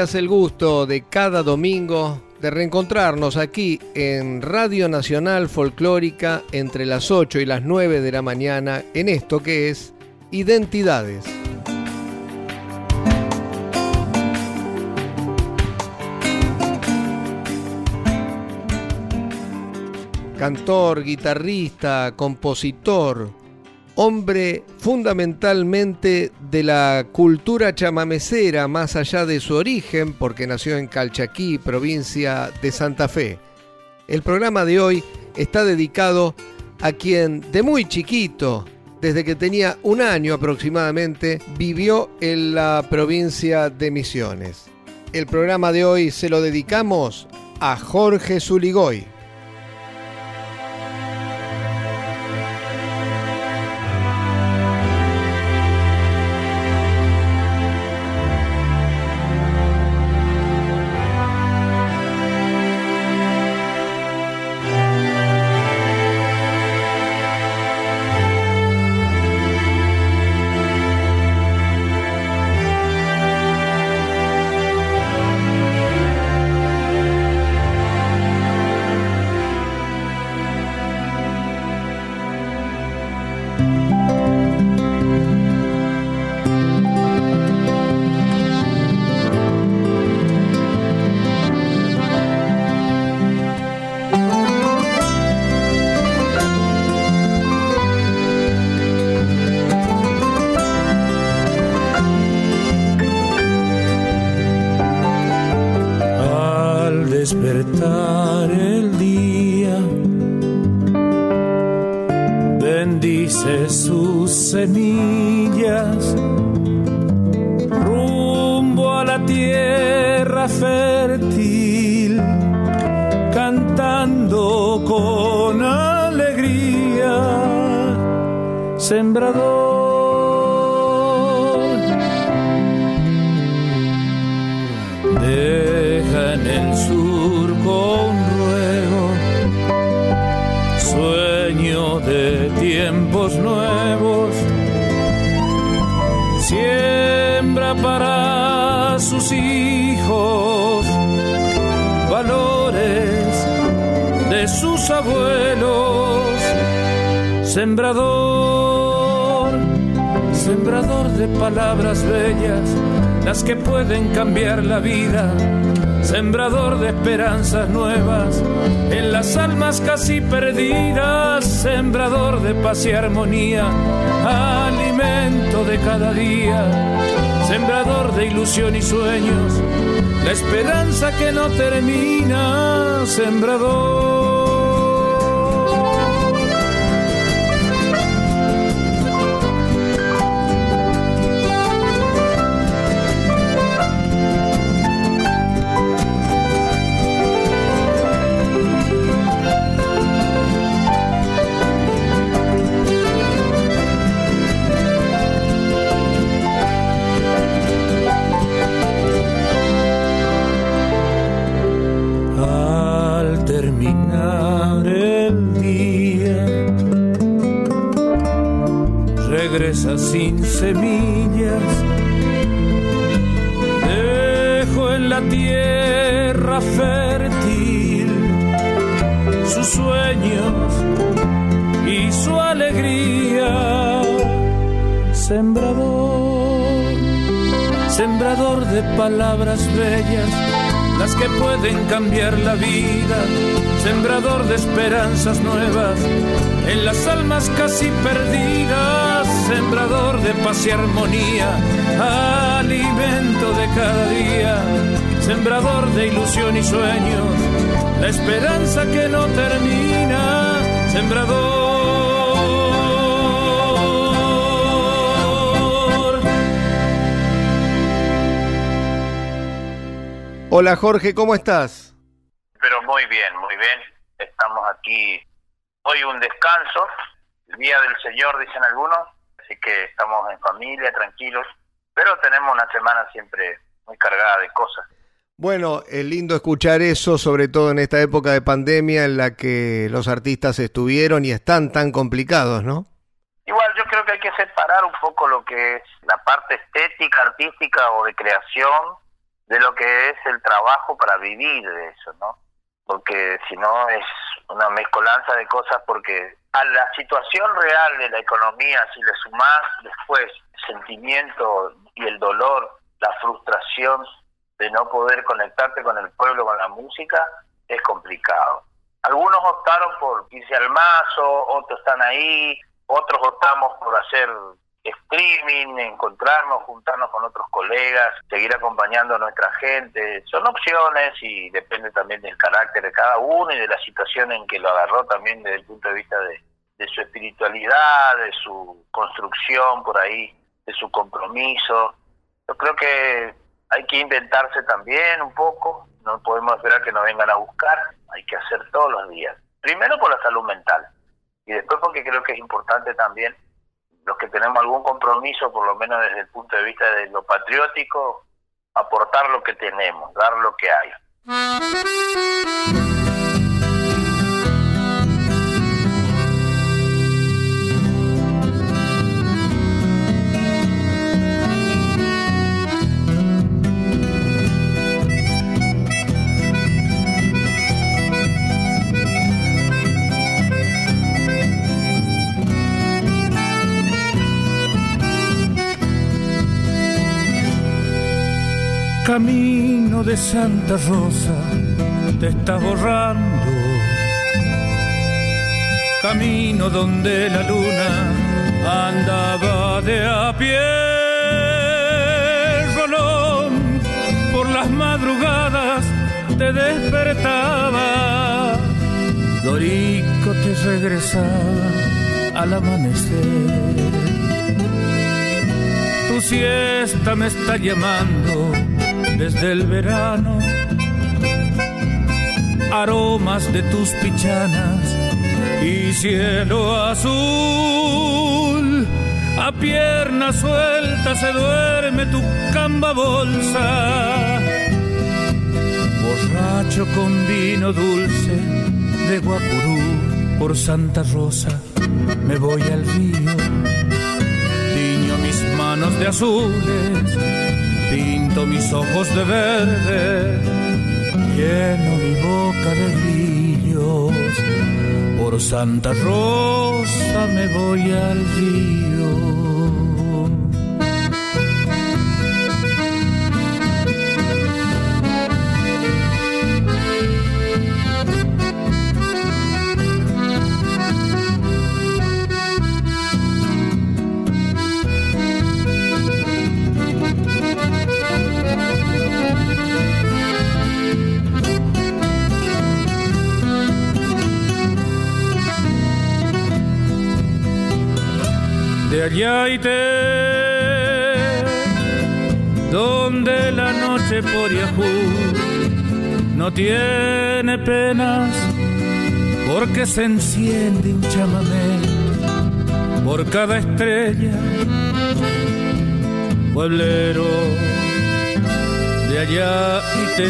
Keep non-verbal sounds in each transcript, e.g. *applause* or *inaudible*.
El gusto de cada domingo de reencontrarnos aquí en Radio Nacional Folclórica entre las 8 y las 9 de la mañana en esto que es Identidades. Cantor, guitarrista, compositor, hombre fundamentalmente de la cultura chamamecera, más allá de su origen, porque nació en Calchaquí, provincia de Santa Fe. El programa de hoy está dedicado a quien de muy chiquito, desde que tenía un año aproximadamente, vivió en la provincia de Misiones. El programa de hoy se lo dedicamos a Jorge Zuligoy. Paz y armonía, alimento de cada día, sembrador de ilusión y sueños, la esperanza que no termina, sembrador. Que pueden cambiar la vida, sembrador de esperanzas nuevas en las almas casi perdidas, sembrador de paz y armonía, alimento de cada día, sembrador de ilusión y sueños, la esperanza que no termina, sembrador Hola Jorge, ¿cómo estás? Pero muy bien, muy bien. Estamos aquí. Hoy un descanso, el día del Señor, dicen algunos, así que estamos en familia, tranquilos, pero tenemos una semana siempre muy cargada de cosas. Bueno, es lindo escuchar eso, sobre todo en esta época de pandemia en la que los artistas estuvieron y están tan complicados, ¿no? Igual yo creo que hay que separar un poco lo que es la parte estética, artística o de creación de lo que es el trabajo para vivir de eso, ¿no? Porque si no es una mezcolanza de cosas porque a la situación real de la economía, si le sumás después el sentimiento y el dolor, la frustración de no poder conectarte con el pueblo, con la música, es complicado. Algunos optaron por irse al mazo, otros están ahí, otros optamos por hacer streaming, encontrarnos, juntarnos con otros colegas, seguir acompañando a nuestra gente. Son opciones y depende también del carácter de cada uno y de la situación en que lo agarró también desde el punto de vista de, su espiritualidad, de su construcción por ahí, de su compromiso. Yo creo que hay que inventarse también un poco, no podemos esperar que nos vengan a buscar, hay que hacer todos los días. Primero por la salud mental y después porque creo que es importante también los que tenemos algún compromiso, por lo menos desde el punto de vista de lo patriótico, aportar lo que tenemos, dar lo que hay. Camino de Santa Rosa te está borrando. Camino donde la luna andaba de a pie. Rolón, por las madrugadas te despertaba. Dorico te regresaba al amanecer. Tu siesta me está llamando desde el verano, aromas de tus pichanas y cielo azul. A pierna suelta se duerme tu camba bolsa, borracho con vino dulce de Guapurú por Santa Rosa, me voy al río, tiño mis manos de azules pinto mis ojos de verde, lleno mi boca de brillos, por Santa Rosa me voy al río. Yaite, donde la noche por Yahoo no tiene penas, porque se enciende un chamamé por cada estrella, pueblero de allá y te,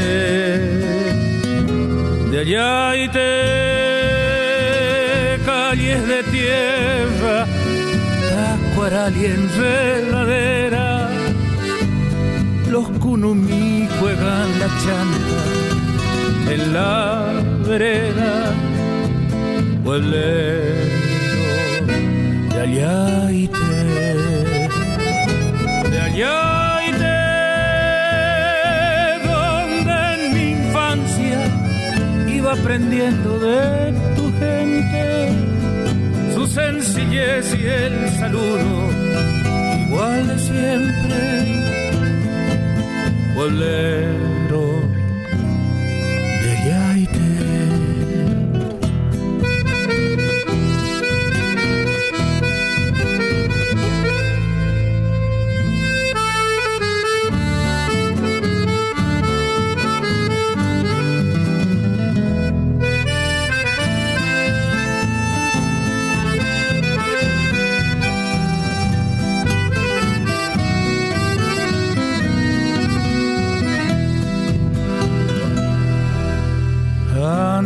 de allá y te, calles de tierra y enredadera. Los kunumi juegan la chanta en la vereda. Pueblero de allá y te, de allá y te, donde en mi ido aprendiendo de tu gente, sencillez y el saludo, igual de siempre.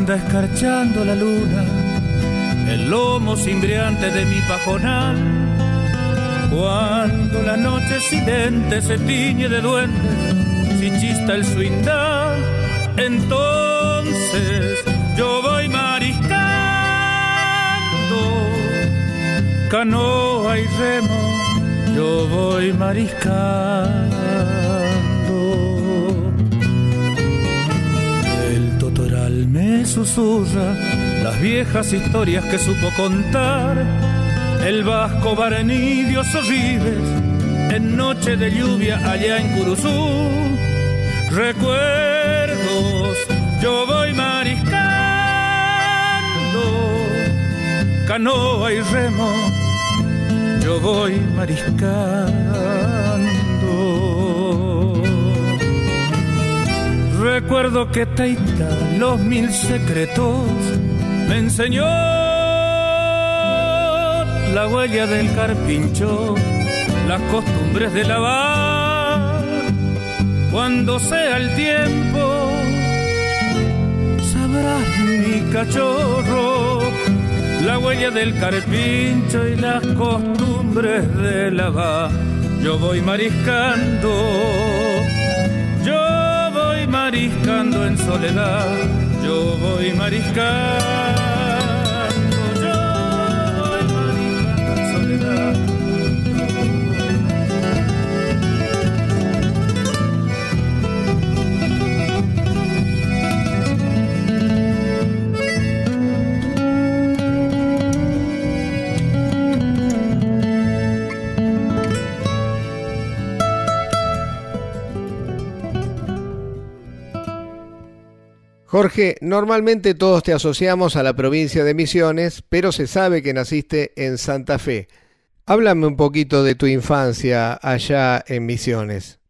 Bolero escarchando la luna, el lomo cimbriante de mi pajonal. Cuando la noche silente se tiñe de duendes, si chista el suindal, entonces yo voy mariscando, canoa y remo, yo voy mariscando. Me susurra las viejas historias que supo contar. El vasco Barenidio Sorribes en noche de lluvia allá en Curuzú. Recuerdos, yo voy mariscando, canoa y remo, yo voy mariscando. Recuerdo que Taita los mil secretos me enseñó la huella del carpincho, las costumbres de lavar. Cuando sea el tiempo, sabrás mi cachorro, la huella del carpincho y las costumbres de lavar. Yo voy mariscando mariscando en soledad, yo voy mariscando. Jorge, normalmente todos te asociamos a la provincia de Misiones, pero se sabe que naciste en Santa Fe. Háblame un poquito de tu infancia allá en Misiones.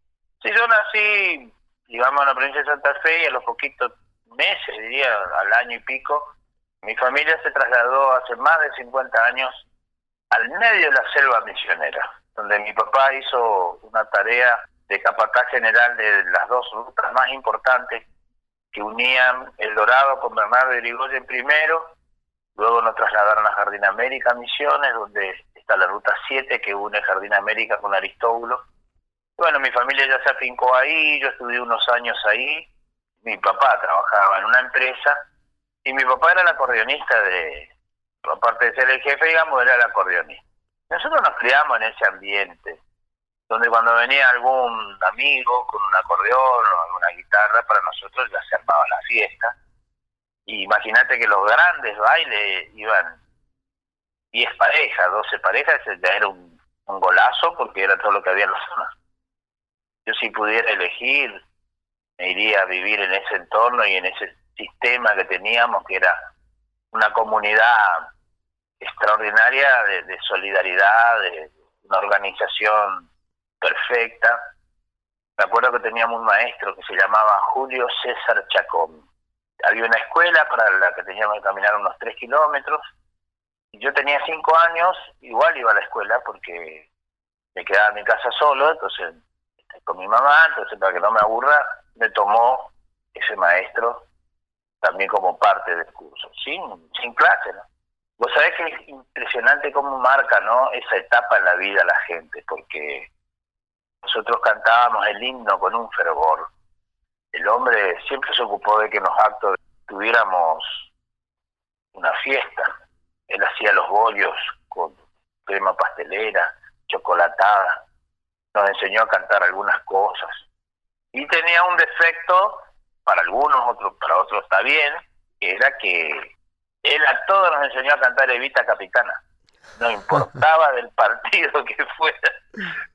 Sí, yo nací, digamos, en la provincia de Santa Fe y a los poquitos meses, diría, al año y pico, mi familia se trasladó hace más de 50 años al medio de la selva misionera, donde mi papá hizo una tarea de capataz general de las dos rutas más importantes que unían El Dorado con Bernardo de Irigoyen primero, luego nos trasladaron a Jardín América Misiones, donde está la ruta 7 que une Jardín América con Aristóbulo. Bueno, mi familia ya se afincó ahí, yo estuve unos años ahí, mi papá trabajaba en una empresa y mi papá era el acordeonista de, aparte de ser el jefe, digamos, era el acordeonista. Nosotros nos criamos en ese ambiente, donde cuando venía algún amigo con un acordeón o alguna guitarra, para nosotros ya se armaba la fiesta. Imagínate que los grandes bailes iban 10 parejas, 12 parejas, ya era un, un, golazo porque era todo lo que había en la zona. Yo si pudiera elegir, me iría a vivir en ese entorno y en ese sistema que teníamos, que era una comunidad extraordinaria de solidaridad, de una organización perfecta. Me acuerdo que teníamos un maestro que se llamaba Julio César Chacón. Había una escuela para la que teníamos que caminar unos tres kilómetros. Yo tenía cinco años, igual iba a la escuela porque me quedaba en mi casa solo, entonces este, con mi mamá, entonces para que no me aburra, me tomó ese maestro también como parte del curso, sin, sin clase, ¿no? Vos sabés que es impresionante cómo marca, ¿no? Esa etapa en la vida la gente, porque nosotros cantábamos el himno con un fervor. El hombre siempre se ocupó de que en los actos tuviéramos una fiesta. Él hacía los bollos con crema pastelera, chocolatada. Nos enseñó a cantar algunas cosas. Y tenía un defecto, para algunos, otros, para otros está bien, que era que él a todos nos enseñó a cantar Evita Capitana. No importaba del partido que fuera.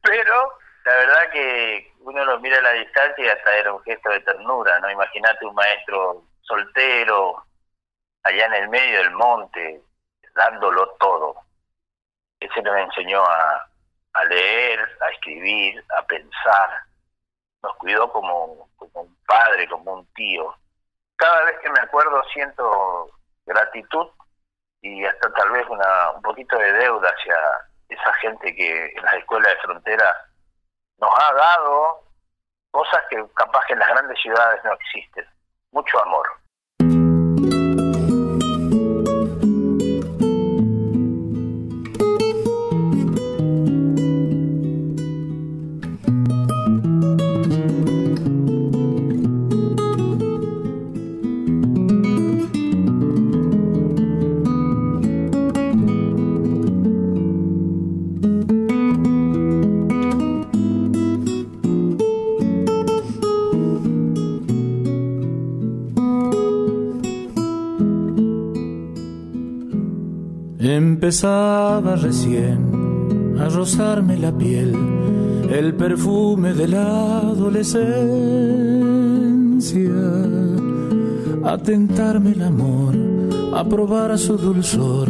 Pero la verdad que uno lo mira a la distancia y hasta era un gesto de ternura, ¿no? Imagínate un maestro soltero allá en el medio del monte, dándolo todo. Ese nos enseñó a, a leer, a escribir, a pensar. Nos cuidó como, como un padre, como un tío. Cada vez que me acuerdo siento gratitud y hasta tal vez una, un poquito de deuda hacia esa gente que en las escuelas de frontera nos ha dado cosas que capaz que en las grandes ciudades no existen. Mucho amor. Empezaba recién a rozarme la piel el perfume de la adolescencia, a tentarme el amor, a probar su dulzor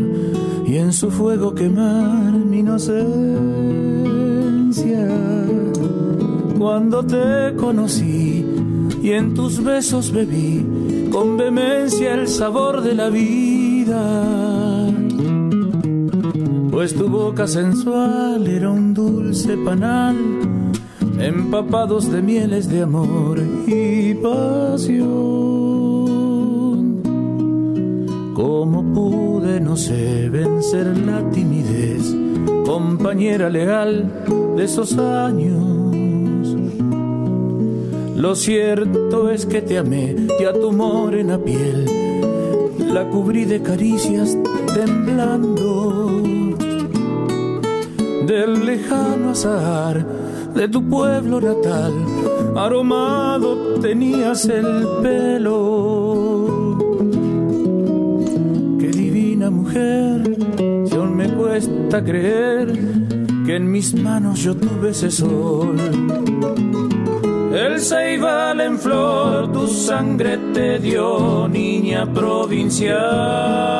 y en su fuego quemar mi inocencia. Cuando te conocí y en tus besos bebí con vehemencia el sabor de la vida pues tu boca sensual era un dulce panal, empapados de mieles de amor y pasión. ¿Cómo pude, no sé, vencer la timidez, compañera leal de esos años? Lo cierto es que te amé y a tu morena piel la cubrí de caricias temblando del lejano azar de tu pueblo natal, aromado tenías el pelo. Qué divina mujer, si aún me cuesta creer que en mis manos yo tuve ese sol. El ceibal en flor, tu sangre te dio, niña provinciana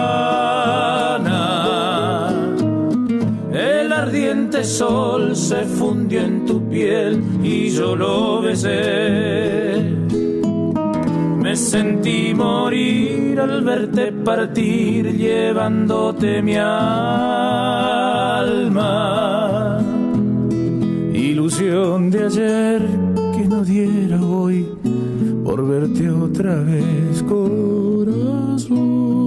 ardiente sol se fundió en tu piel y yo lo besé. Me sentí morir al verte partir llevándote mi alma. Ilusión de ayer que no diera hoy por verte otra vez, corazón.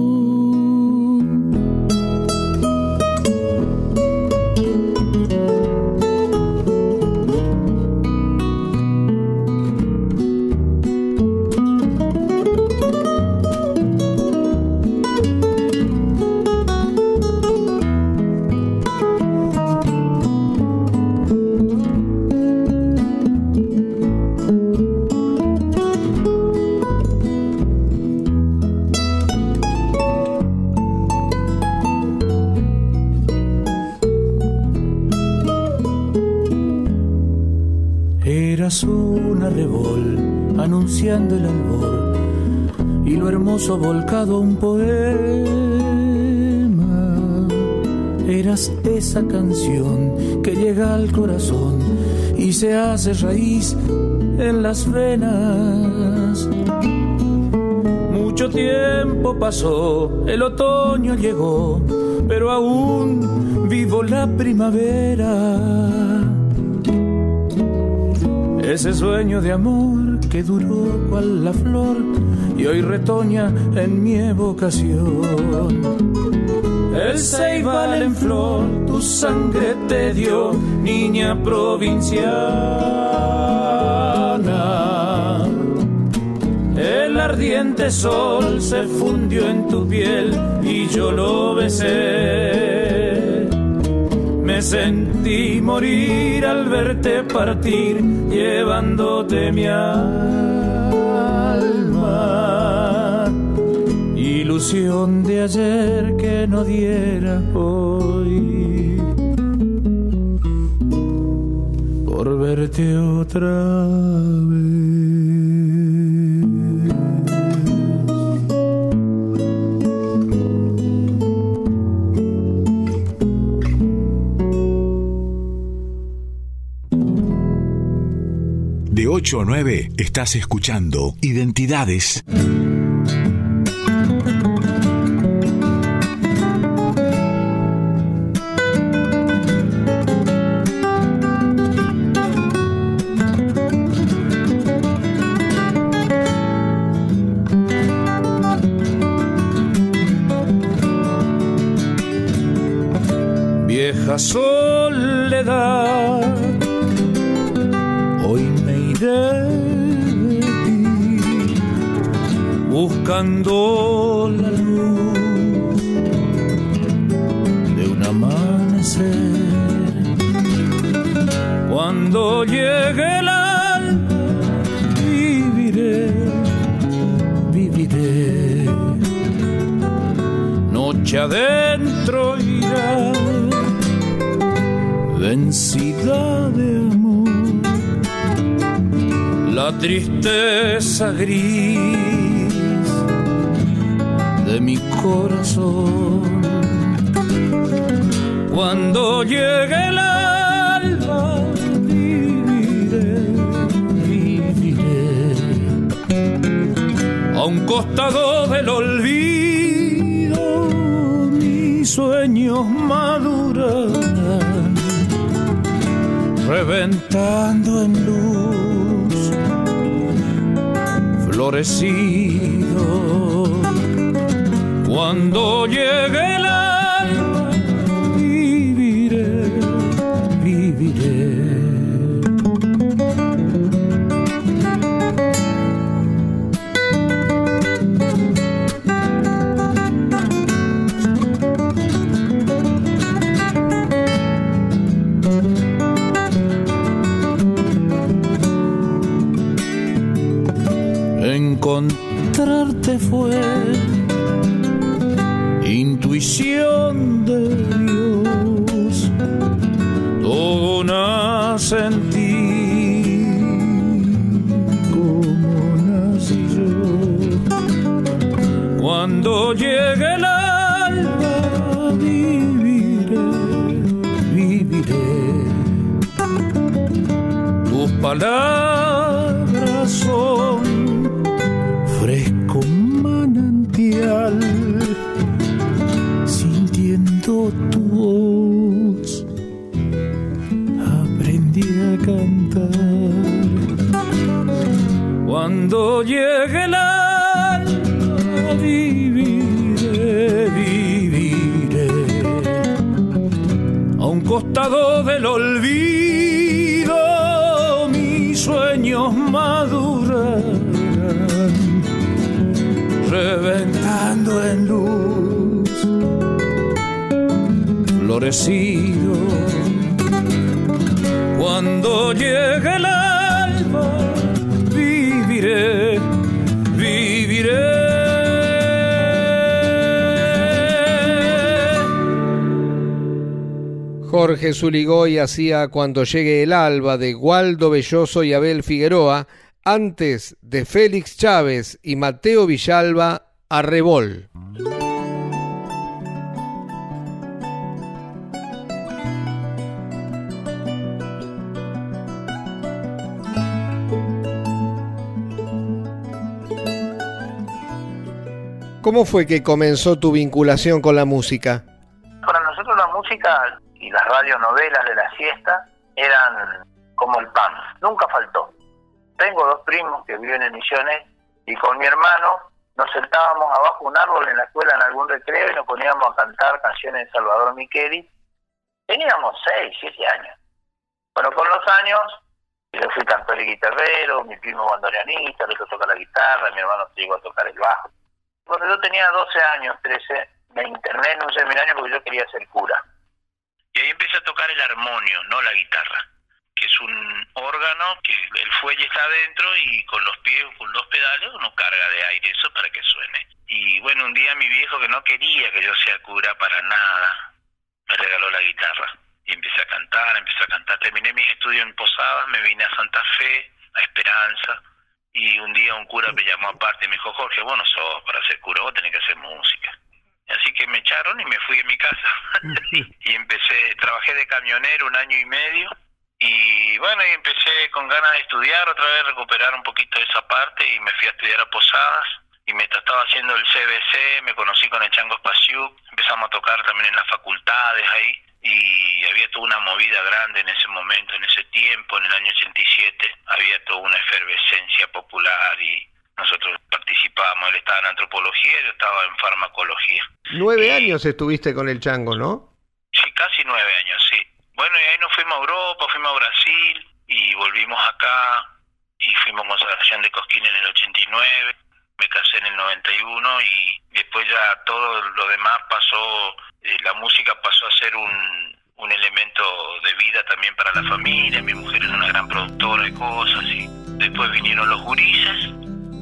Un poema. Eras esa canción que llega al corazón y se hace raíz en las venas. Mucho tiempo pasó, el otoño llegó, pero aún vivo la primavera. Ese sueño de amor que duró cual la flor y hoy retoña en mi evocación. El ceibal en flor, tu sangre te dio, niña provinciana. El ardiente sol se fundió en tu piel y yo lo besé. Me sentí morir al verte partir llevándote mi alma. Ilusión de ayer que no diera hoy por verte otra vez. De 8 a 9 estás escuchando Identidades. Jorge Zuligoy hacía Cuando llegue el alba de Waldo Belloso y Abel Figueroa, antes de Félix Chávez y Mateo Villalba, Arrebol. ¿Cómo fue que comenzó tu vinculación con la música? Para nosotros la música y las radionovelas de la siesta eran como el pan, nunca faltó. Tengo dos primos que viven en Misiones y con mi hermano nos sentábamos abajo un árbol en la escuela en algún recreo y nos poníamos a cantar canciones de Salvador Micheli. Teníamos seis, siete años. Bueno, con los años yo fui cantor y guitarrero, mi primo bandoneonista, el otro toca la guitarra, mi hermano llegó a tocar el bajo. Cuando yo tenía 12 años, 13, me interné en un seminario porque yo quería ser cura. Y ahí empecé a tocar el armonio, no la guitarra, que es un órgano que el fuelle está adentro y con los pies, con dos pedales, uno carga de aire eso para que suene. Y bueno, un día mi viejo que no quería que yo sea cura para nada, me regaló la guitarra. Y empecé a cantar, empecé a cantar. Terminé mis estudios en Posadas, me vine a Santa Fe, a Esperanza. Y un día un cura me llamó aparte y me dijo, Jorge, vos no sos para ser cura, vos tenés que hacer música. Así que me echaron y me fui a mi casa. *laughs* y empecé, trabajé de camionero un año y medio. Y bueno, y empecé con ganas de estudiar, otra vez recuperar un poquito de esa parte y me fui a estudiar a Posadas. Y me estaba haciendo el CBC, me conocí con el Chango Spasiuk, empezamos a tocar también en las facultades ahí y había toda una movida grande en ese momento, en ese tiempo, en el año 87, había toda una efervescencia popular y nosotros participábamos, él estaba en yo estaba en farmacología. Nueve años estuviste con el chango, ¿no? Sí, casi nueve años, sí. Bueno, y ahí nos fuimos a Europa, fuimos a Brasil y volvimos acá y fuimos a consagración de Cosquín en el 89, me casé en el 91 y después ya todo lo demás pasó, eh, la música pasó a ser un, un elemento de vida también para la familia, mi mujer es una gran productora de cosas y después vinieron los gurises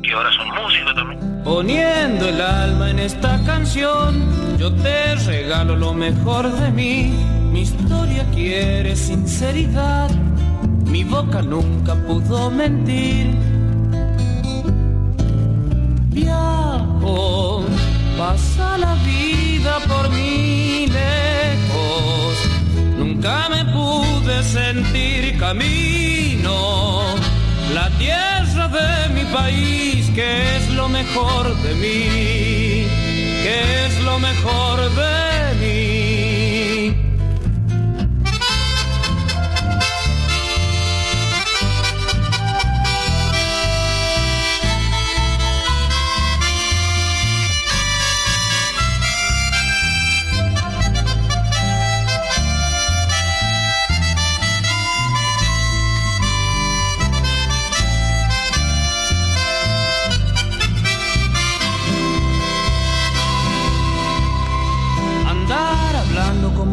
que ahora son músicos también. Poniendo el alma en esta canción, yo te regalo lo mejor de mí. Mi historia quiere sinceridad, mi boca nunca pudo mentir. Viajo, pasa la vida por mí lejos, nunca me pude sentir camino la tierra de mi país, que es lo mejor de mí, que es lo mejor de mí.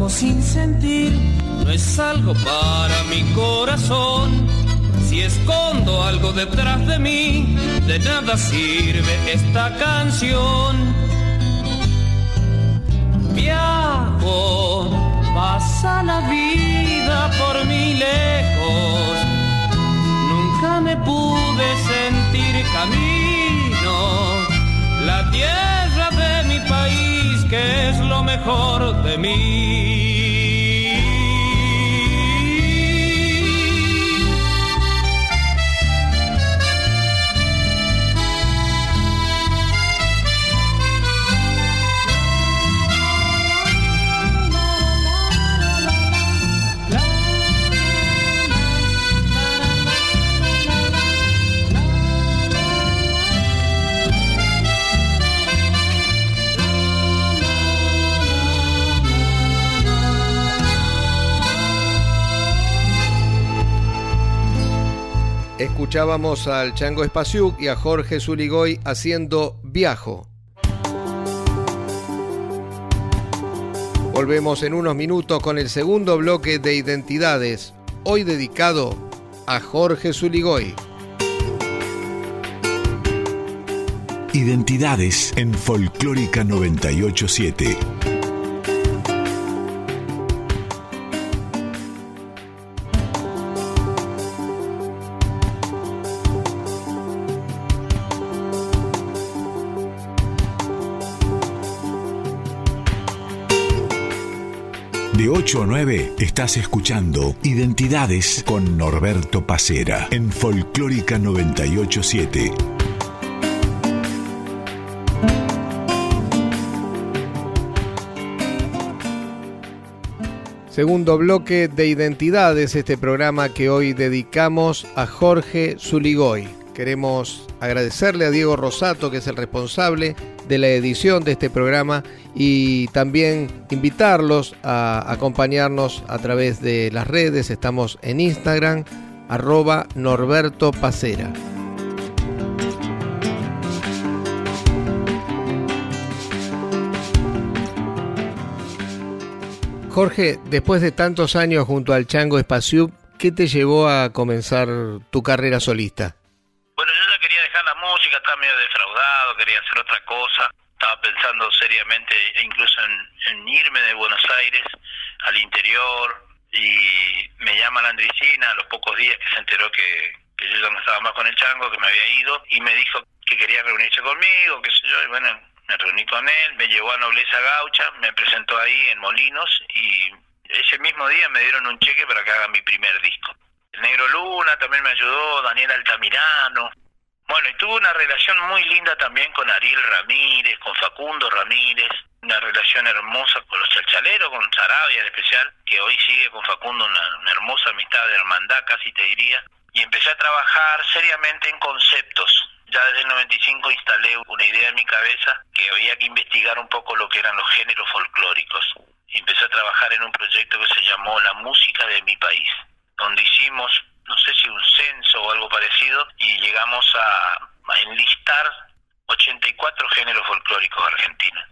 Sin sentir no es algo para mi corazón. Si escondo algo detrás de mí, de nada sirve esta canción. Viajo, pasa la vida por mi lejos. Nunca me pude sentir camino. La tierra de mi país, que es lo mejor de mí. Escuchábamos al Chango Espasiuk y a Jorge Zuligoy haciendo Viajo. Volvemos en unos minutos con el segundo bloque de Identidades, hoy dedicado a Jorge Zuligoy. Identidades en Folclórica 987. 8 a 9 estás escuchando Identidades con Norberto Pacera en Folclórica 987. Segundo bloque de Identidades, este programa que hoy dedicamos a Jorge Zuligoy. Queremos agradecerle a Diego Rosato, que es el responsable de la edición de este programa, y también invitarlos a acompañarnos a través de las redes. Estamos en Instagram, arroba Norberto Pacera. Jorge, después de tantos años junto al Chango Espaciú, ¿qué te llevó a comenzar tu carrera solista? Estaba medio defraudado, quería hacer otra cosa. estaba pensando seriamente incluso en, irme de Buenos Aires al interior y me llama la Andricina a los pocos días que se enteró que, yo ya no estaba más con el chango, que me había ido y me dijo que quería reunirse conmigo, qué sé yo, y bueno, me reuní con él, me llevó a Nobleza Gaucha, me presentó ahí en Molinos y ese mismo día me dieron un cheque para que haga mi primer disco. El Negro Luna también me ayudó, Daniel Altamirano. Bueno, y tuve una relación muy linda también con Ariel Ramírez, con Facundo Ramírez, una relación hermosa con los chalchaleros, con Sarabia en especial, que hoy sigue con Facundo una, hermosa amistad de hermandad, casi te diría. Y empecé a trabajar seriamente en conceptos. Ya desde el 95 instalé una idea en mi cabeza que había que investigar un poco lo que eran los géneros folclóricos. Empecé a trabajar en un proyecto que se llamó La Música de mi País donde hicimos, no sé si un censo o algo parecido, y llegamos a, enlistar 84 géneros folclóricos argentinos.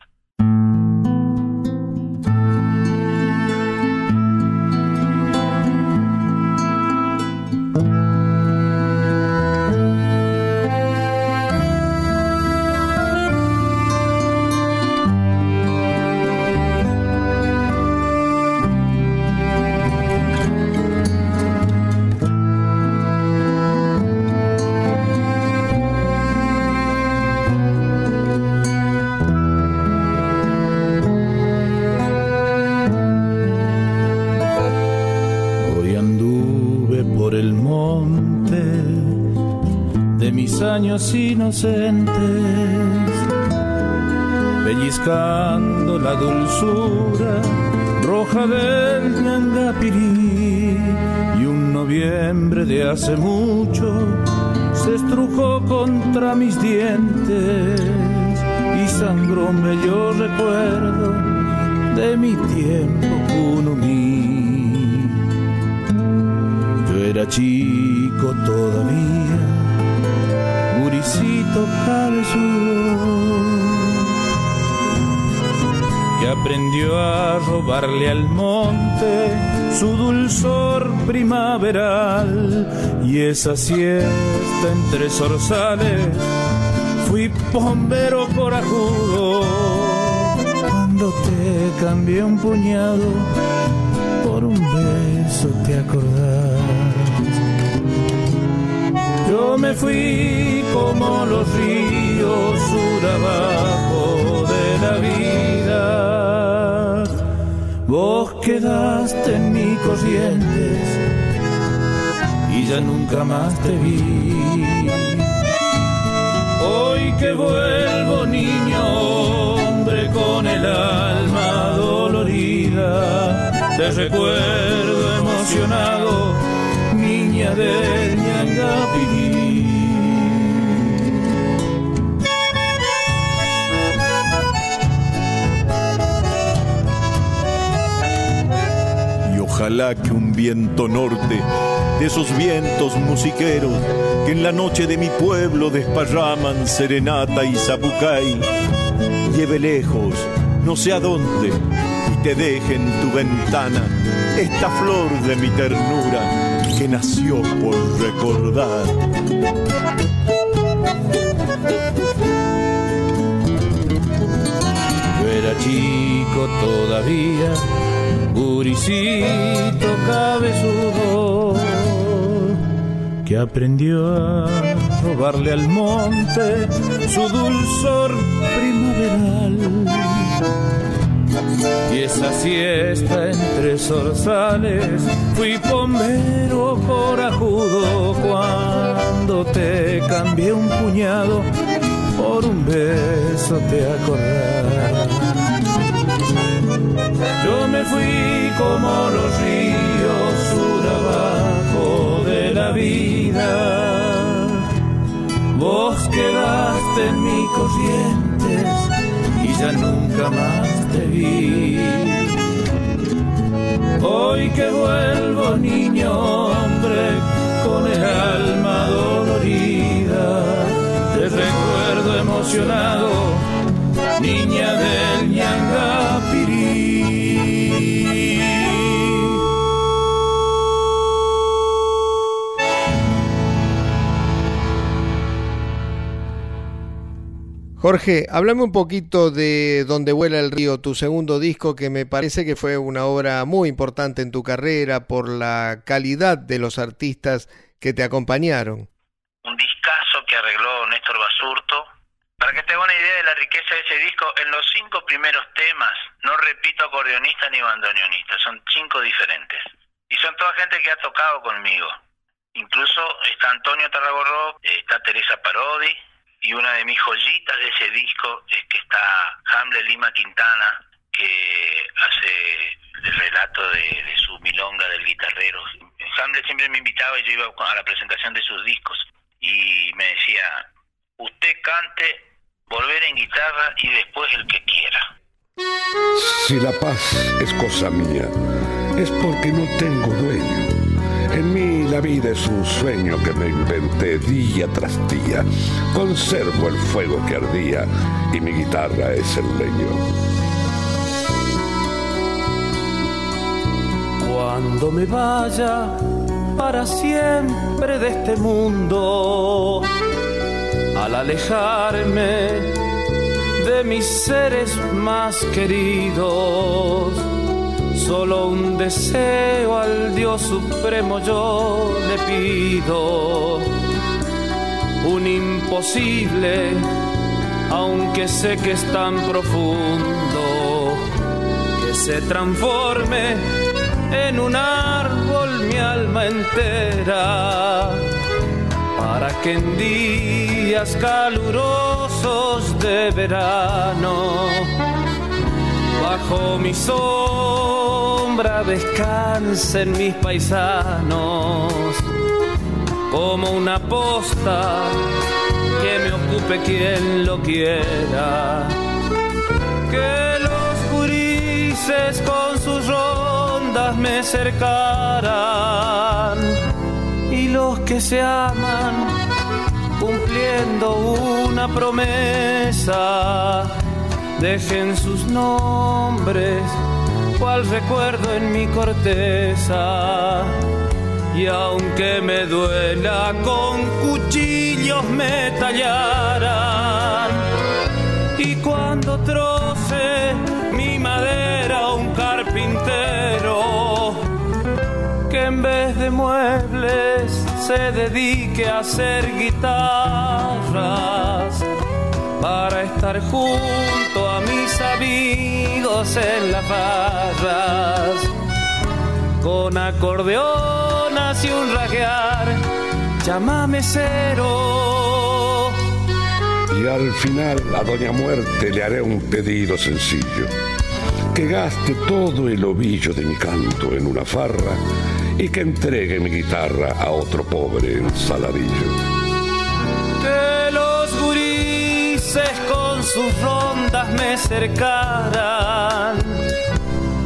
Inocentes, la dulzura roja del Ñangapirí. Y un noviembre de hace mucho se estrujó contra mis dientes y sangró un bello recuerdo de mi tiempo aprendió a robarle al monte su dulzor primaveral. Y esa siesta entre zorzales fui bombero corajudo cuando te cambié un puñado por un beso te acordás. Yo me fui como los ríos sur abajo de la vida. Vos quedaste en mi corrientes y ya nunca más te vi. Hoy que vuelvo niño, hombre con el alma dolorida, te recuerdo emocionado niña del ojalá que un viento norte, de esos vientos musiqueros que en la noche de mi pueblo desparraman serenata y zapucay, lleve lejos, no sé a dónde, y te deje en tu ventana esta flor de mi ternura que nació por recordar. Yo era chico todavía, guricito cabezudo, que aprendió a robarle al monte su dulzor primaveral y esa siesta entre zorzales fui bombero corajudo cuando te cambié un puñado por un beso te acordás. Me fui como los ríos sur abajo de la vida. Vos quedaste en mi corrientes y ya nunca más te vi. Hoy que vuelvo niño hombre con el alma dolorida, te recuerdo emocionado, Jorge, háblame un poquito de Donde vuela el río, tu segundo disco, que me parece que fue una obra muy importante en tu carrera por la calidad de los artistas que te acompañaron. Un discazo que arregló Néstor Basurto. Para que te una idea de la riqueza de ese disco, en los cinco primeros temas no repito acordeonista ni bandoneonista, son cinco diferentes. Y son toda gente que ha tocado conmigo. Incluso está Antonio Tarragorro, está Teresa Parodi, y una de mis joyitas de ese disco es que está Hamlet Lima Quintana, que hace el relato de, su milonga del guitarrero. Hamlet siempre me invitaba y yo iba a la presentación de sus discos y me decía, usted cante, volver en guitarra y después el que quiera. Si la paz es cosa mía, es porque no tengo dueño. La vida es un sueño que me inventé día tras día. Conservo el fuego que ardía y mi guitarra es el leño. Cuando me vaya para siempre de este mundo, al alejarme de mis seres más queridos, Solo un deseo al Dios Supremo yo le pido. Un imposible, aunque sé que es tan profundo, que se transforme en un árbol mi alma entera, para que en días calurosos de verano, bajo mi sol, descansen mis paisanos como una posta que me ocupe quien lo quiera. Que los gurises con sus rondas me cercaran y los que se aman cumpliendo una promesa dejen sus nombres cual recuerdo en mi corteza. Y aunque me duela, con cuchillos me tallarán. Y cuando troce mi madera un carpintero, que en vez de muebles se dedique a hacer guitarras para estar junto amigos en las barras. Con acordeonas y un raguear, llámame cero. Y al final a Doña Muerte le haré un pedido sencillo. Que gaste todo el ovillo de mi canto en una farra y que entregue mi guitarra a otro pobre ensaladillo. con sus rondas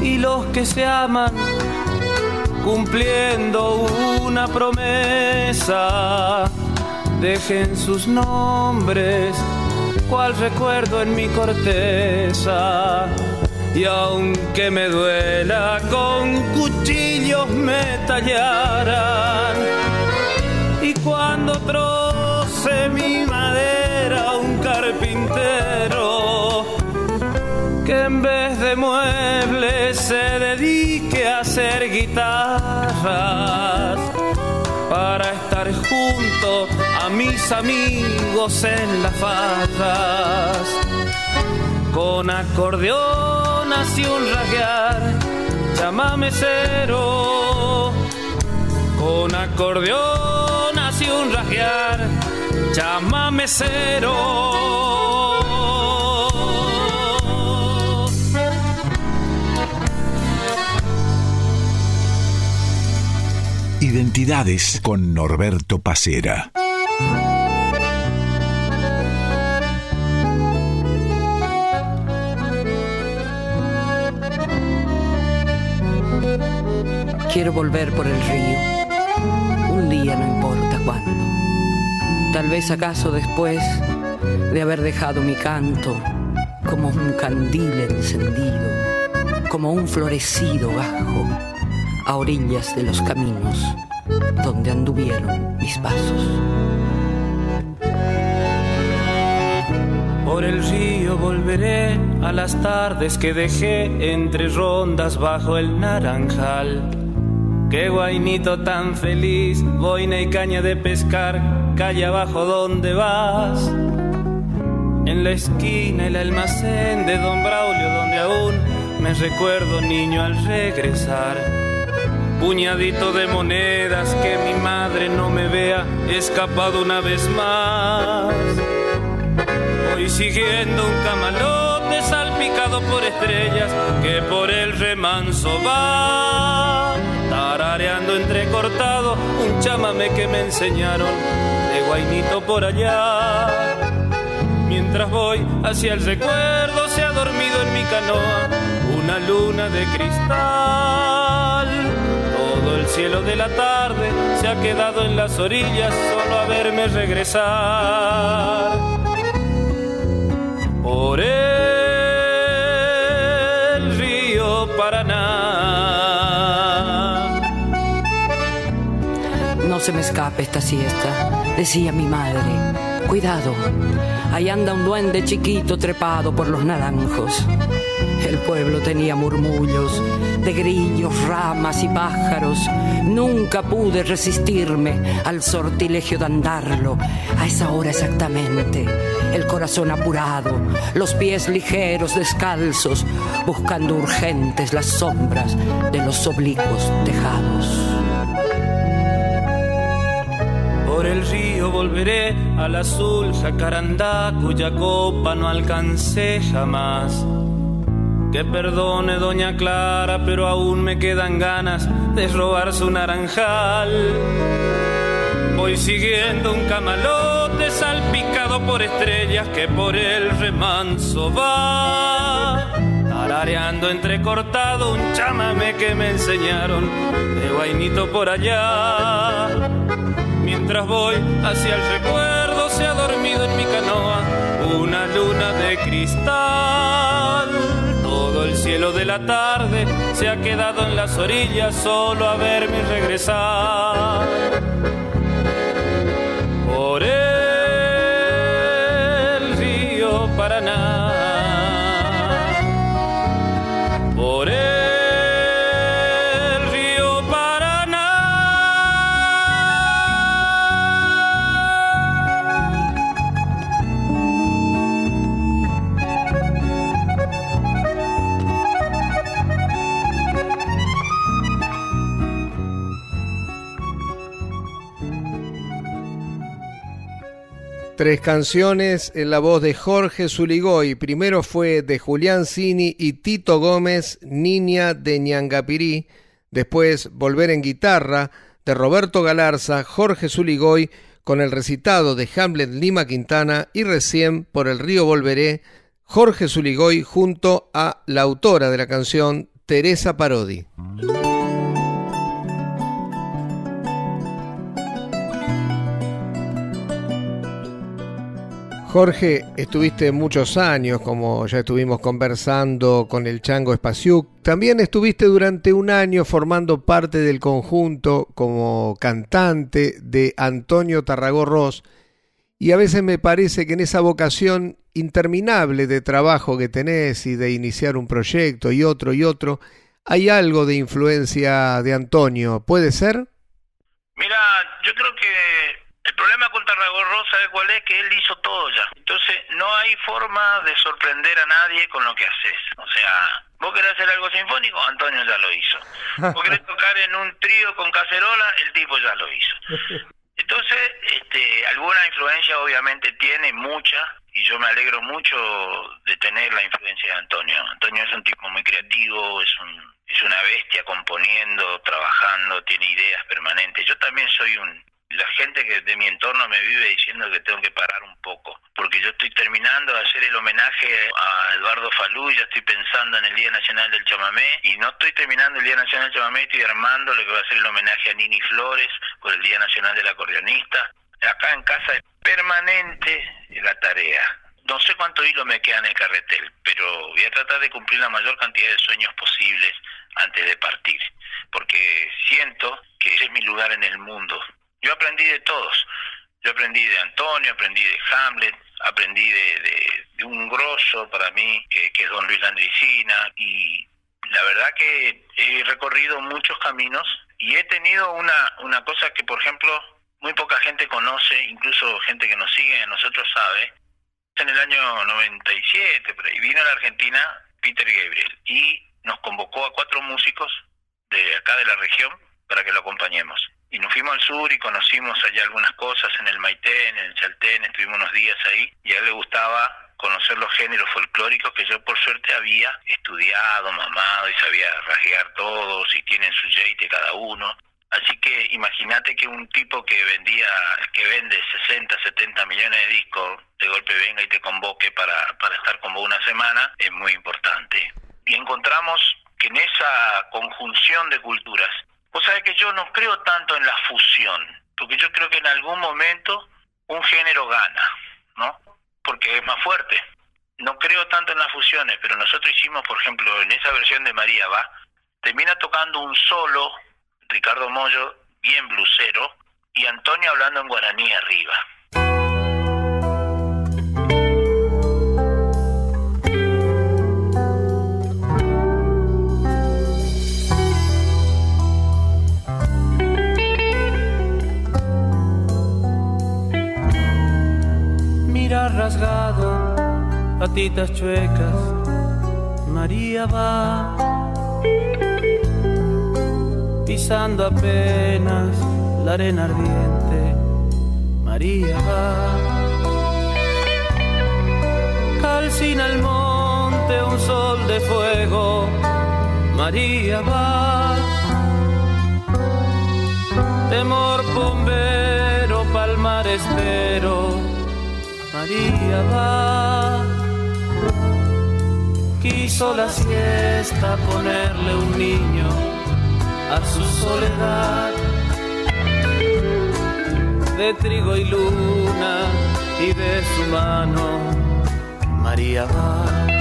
y los que se aman cumpliendo una promesa dejen sus nombres cual recuerdo en mi corteza. Y aunque me duela con cuchillos me tallaran y cuando troce en vez de muebles se dedique a hacer guitarras para estar junto a mis amigos en las fajas con acordeonas y un rasguear llámame cero con acordeonas y un rasguear llámame cero. Identidades con Norberto Pacera. Quiero volver por el río. Un día no importa cuándo Tal vez acaso después de haber dejado mi canto como un candil encendido, como un florecido bajo a orillas de los caminos donde anduvieron mis pasos. Por el río volveré a las tardes que dejé entre rondas bajo el naranjal. Qué guainito tan feliz, boina y caña de pescar, calle abajo donde vas. En la esquina el almacén de Don Braulio donde aún me recuerdo niño al regresar. Puñadito de monedas que mi madre no me vea, escapado una vez más. Voy siguiendo un camalote salpicado por estrellas que por el remanso va. Tarareando entrecortado un chamame que me enseñaron de guainito por allá. Mientras voy hacia el recuerdo se ha dormido en mi canoa una luna de cristal. Cielo de la tarde se ha quedado en las orillas solo a verme regresar. Por el río Paraná. No se me escape esta siesta, decía mi madre. Cuidado, ahí anda un duende chiquito trepado por los naranjos. El pueblo tenía murmullos de grillos, ramas y pájaros. Nunca pude resistirme al sortilegio de andarlo a esa hora exactamente. El corazón apurado, los pies ligeros, descalzos, buscando urgentes las sombras de los oblicuos tejados. Volveré al azul jacarandá cuya copa no alcancé jamás. Que perdone doña Clara, pero aún me quedan ganas de robar su naranjal. Voy siguiendo un camalote salpicado por estrellas que por el remanso va. Tarareando entrecortado un chamame que me enseñaron de guainito por allá. Mientras voy hacia el recuerdo se ha dormido en mi canoa una luna de cristal. Todo el cielo de la tarde se ha quedado en las orillas solo a verme regresar. Tres canciones en la voz de Jorge Zuligoy. Primero fue de Julián Cini y Tito Gómez, Niña de Ñangapirí. Después Volver en guitarra de Roberto Galarza, Jorge Zuligoy con el recitado de Hamlet Lima Quintana y recién por el río Volveré, Jorge Zuligoy junto a la autora de la canción, Teresa Parodi. Jorge, estuviste muchos años, como ya estuvimos conversando con el Chango Espaciuc. También estuviste durante un año formando parte del conjunto como cantante de Antonio Tarragó Ross. Y a veces me parece que en esa vocación interminable de trabajo que tenés y de iniciar un proyecto y otro y otro, hay algo de influencia de Antonio. ¿Puede ser? Mira, yo creo que el problema con Tarragó Ross, ¿sabe cuál es? Que él hizo todo ya. Entonces, no hay forma de sorprender a nadie con lo que haces. O sea, vos querés hacer algo sinfónico, Antonio ya lo hizo. Vos querés *laughs* tocar en un trío con cacerola, el tipo ya lo hizo. *laughs* Entonces, este, alguna influencia obviamente tiene, mucha, y yo me alegro mucho de tener la influencia de Antonio. Antonio es un tipo muy creativo, es un es una bestia componiendo, trabajando, tiene ideas permanentes. Yo también soy un la gente que de mi entorno me vive diciendo que tengo que parar un poco, porque yo estoy terminando de hacer el homenaje a Eduardo Falú, ya estoy pensando en el Día Nacional del Chamamé, y no estoy terminando el Día Nacional del Chamamé, estoy armando lo que va a ser el homenaje a Nini Flores por el Día Nacional del Acordeonista. Acá en casa es permanente la tarea. No sé cuánto hilo me queda en el carretel, pero voy a tratar de cumplir la mayor cantidad de sueños posibles antes de partir, porque siento que ese es mi lugar en el mundo, yo aprendí de todos. Yo aprendí de Antonio, aprendí de Hamlet, aprendí de, un grosso para mí, que, es don Luis Landricina, y la verdad que he recorrido muchos caminos y he tenido una, una cosa que, por ejemplo, muy poca gente conoce, incluso gente que nos sigue, nosotros sabe. En el año 97, y vino a la Argentina Peter Gabriel y nos convocó a cuatro músicos de acá de la región para que lo acompañemos. Y nos fuimos al sur y conocimos allá algunas cosas en el Maitén, en el Chaltén, estuvimos unos días ahí y a él le gustaba conocer los géneros folclóricos que yo por suerte había estudiado, mamado y sabía rasguear todos y tienen su jeite cada uno. Así que imagínate que un tipo que vendía, que vende 60, 70 millones de discos, de golpe venga y te convoque para, para estar como una semana, es muy importante. Y encontramos que en esa conjunción de culturas, vos sabés que yo no creo tanto en la fusión, porque yo creo que en algún momento un género gana, ¿no? Porque es más fuerte. No creo tanto en las fusiones, pero nosotros hicimos, por ejemplo, en esa versión de María Va, termina tocando un solo Ricardo Mollo, bien blusero, y Antonio hablando en guaraní arriba. Mira rasgado, patitas chuecas, María va pisando apenas la arena ardiente. María va, calcina el monte un sol de fuego. María va, temor bombero, palmar espero. María va quiso la siesta ponerle un niño a su soledad de trigo y luna y de su mano María va.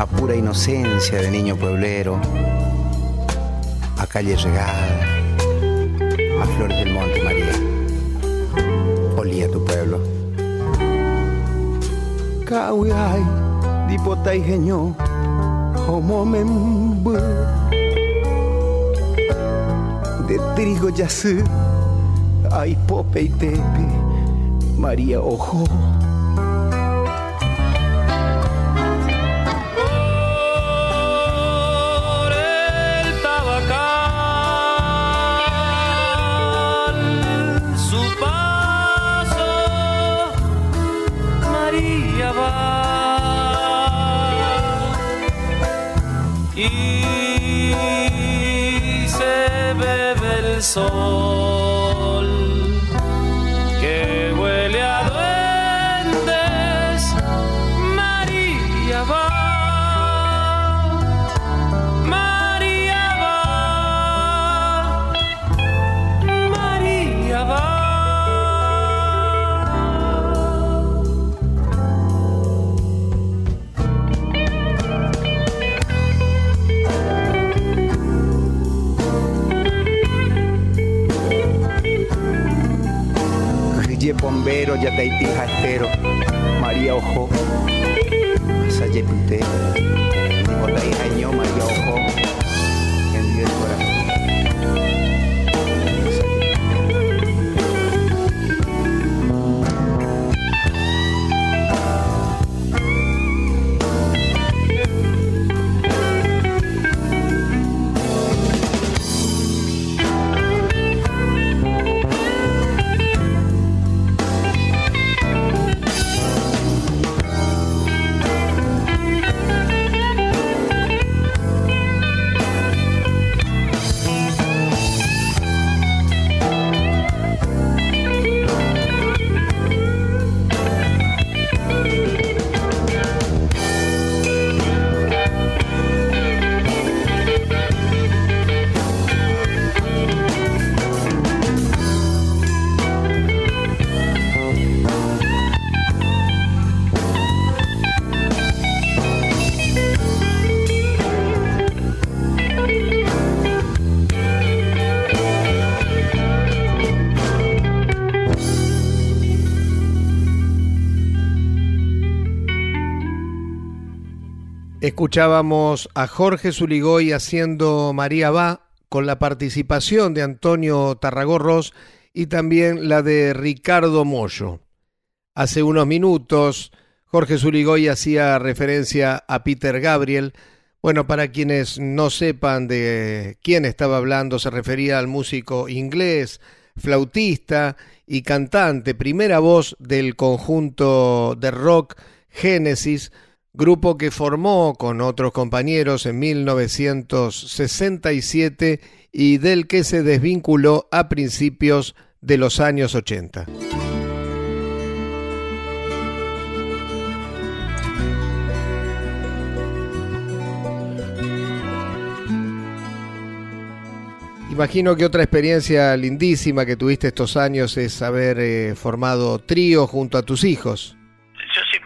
A pura inocencia de niño pueblero, a calle regada, a flores del monte María olía tu pueblo. Kauai, dipotai genyo, homo membu de trigo yacé, ay pope y tepe, María Ojo. Bombero, ya te espero, María Ojo, Sayepute, Nicolai Jaño, María Ojo, en el corazón. Escuchábamos a Jorge Zuligoy haciendo María Va con la participación de Antonio Tarragorros y también la de Ricardo Mollo. Hace unos minutos Jorge Zuligoy hacía referencia a Peter Gabriel. Bueno, para quienes no sepan de quién estaba hablando, se refería al músico inglés, flautista y cantante, primera voz del conjunto de rock Genesis, grupo que formó con otros compañeros en 1967 y del que se desvinculó a principios de los años 80. Imagino que otra experiencia lindísima que tuviste estos años es haber eh, formado trío junto a tus hijos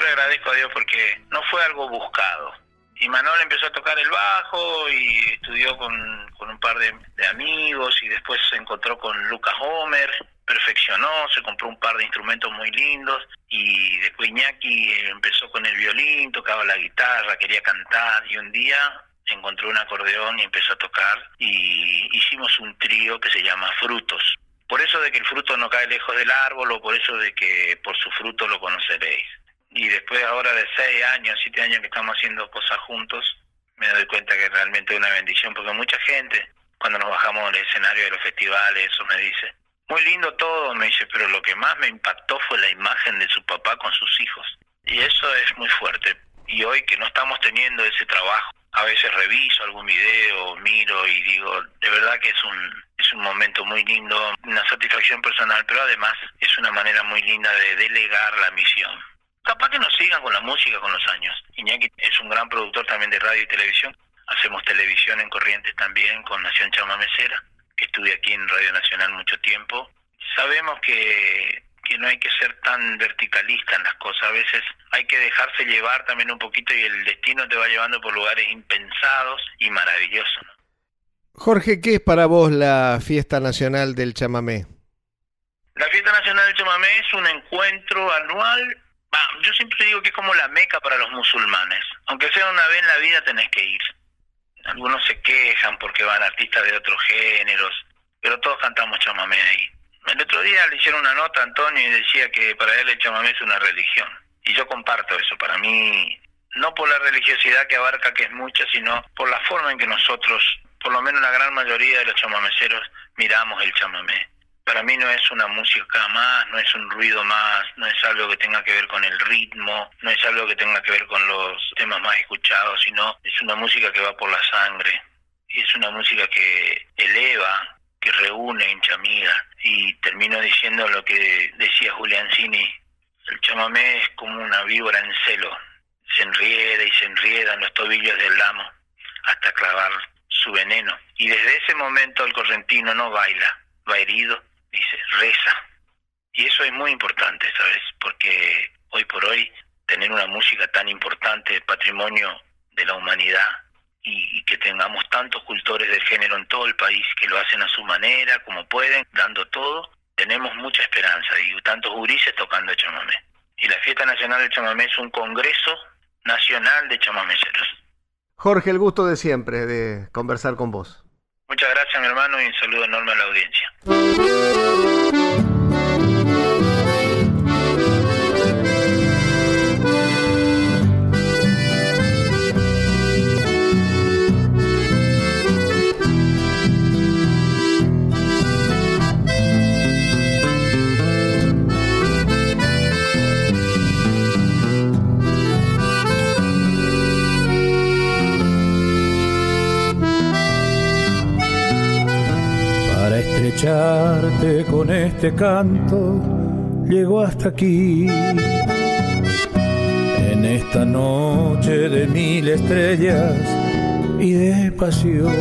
agradezco a Dios porque no fue algo buscado. Y Manuel empezó a tocar el bajo y estudió con, un par de, amigos y después se encontró con Lucas Homer, perfeccionó, se compró un par de instrumentos muy lindos y después Iñaki empezó con el violín, tocaba la guitarra, quería cantar y un día encontró un acordeón y empezó a tocar y hicimos un trío que se llama Frutos. Por eso de que el fruto no cae lejos del árbol o por eso de que por su fruto lo conoceréis y después ahora de seis años, siete años que estamos haciendo cosas juntos, me doy cuenta que realmente es una bendición, porque mucha gente, cuando nos bajamos del escenario de los festivales, eso me dice, muy lindo todo, me dice, pero lo que más me impactó fue la imagen de su papá con sus hijos. Y eso es muy fuerte. Y hoy que no estamos teniendo ese trabajo, a veces reviso algún video, miro y digo, de verdad que es un, es un momento muy lindo, una satisfacción personal, pero además es una manera muy linda de delegar la misión capaz que nos sigan con la música con los años. Iñaki es un gran productor también de radio y televisión. Hacemos televisión en Corrientes también con Nación Chamamecera, que estuve aquí en Radio Nacional mucho tiempo. Sabemos que, que no hay que ser tan verticalista en las cosas, a veces hay que dejarse llevar también un poquito y el destino te va llevando por lugares impensados y maravillosos. Jorge, ¿qué es para vos la fiesta nacional del chamamé? La fiesta nacional del chamamé es un encuentro anual yo siempre digo que es como la meca para los musulmanes. Aunque sea una vez en la vida tenés que ir. Algunos se quejan porque van artistas de otros géneros, pero todos cantamos chamamé ahí. El otro día le hicieron una nota a Antonio y decía que para él el chamamé es una religión. Y yo comparto eso. Para mí, no por la religiosidad que abarca, que es mucha, sino por la forma en que nosotros, por lo menos la gran mayoría de los chamameceros, miramos el chamamé para mí no es una música más, no es un ruido más, no es algo que tenga que ver con el ritmo, no es algo que tenga que ver con los temas más escuchados, sino es una música que va por la sangre, es una música que eleva, que reúne, enchamiga, y termino diciendo lo que decía Julián Cini, el chamamé es como una víbora en celo, se enrieda y se enrieda en los tobillos del lamo hasta clavar su veneno, y desde ese momento el correntino no baila, va herido dice, reza. Y eso es muy importante, ¿sabes? Porque hoy por hoy tener una música tan importante, patrimonio de la humanidad, y, que tengamos tantos cultores del género en todo el país que lo hacen a su manera, como pueden, dando todo, tenemos mucha esperanza y tantos gurises tocando chamamé. Y la Fiesta Nacional del Chamamé es un congreso nacional de chamameceros. Jorge, el gusto de siempre de conversar con vos. Muchas gracias, mi hermano, y un saludo enorme a la audiencia. Este canto llegó hasta aquí. En esta noche de mil estrellas y de pasión.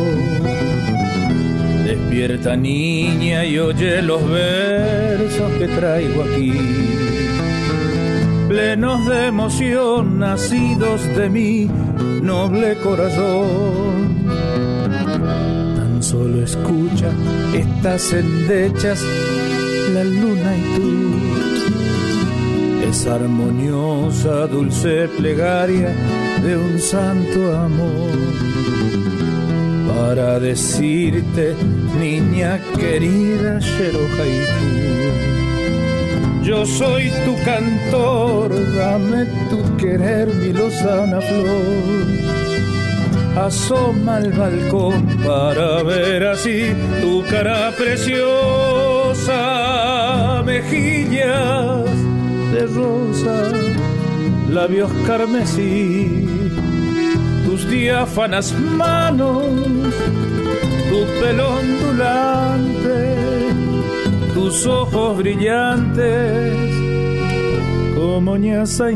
Despierta niña y oye los versos que traigo aquí. Plenos de emoción, nacidos de mi noble corazón solo escucha, estas endechas, la luna y tú. es armoniosa, dulce plegaria de un santo amor. Para decirte, niña querida, tú yo soy tu cantor, dame tu querer, mi lozana flor. Asoma al balcón para ver así tu cara preciosa, mejillas de rosa, labios carmesí, tus diáfanas manos, tu pelo ondulante, tus ojos brillantes como ñaza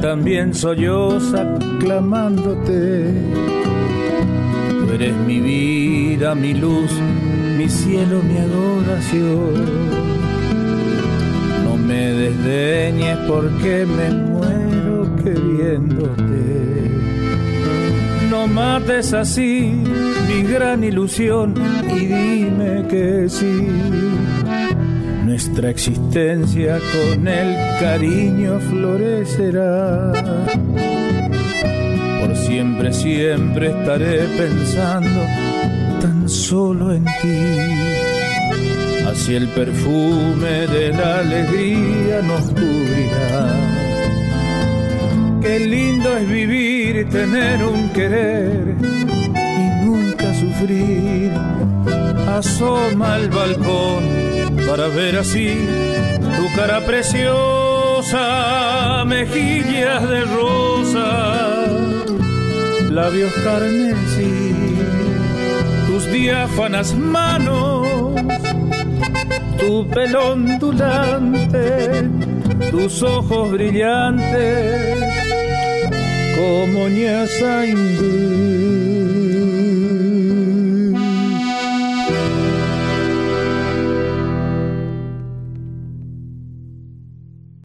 también solloza clamándote. Tú eres mi vida, mi luz, mi cielo, mi adoración. No me desdeñes porque me muero queriéndote. No mates así mi gran ilusión y dime que sí nuestra existencia con el cariño florecerá. Por siempre, siempre estaré pensando tan solo en ti. Así el perfume de la alegría nos cubrirá. Qué lindo es vivir, tener un querer y nunca sufrir. Asoma al balcón para ver así tu cara preciosa, mejillas de rosa, labios carmesí, tus diáfanas manos, tu pelo ondulante, tus ojos brillantes como ñaza hindú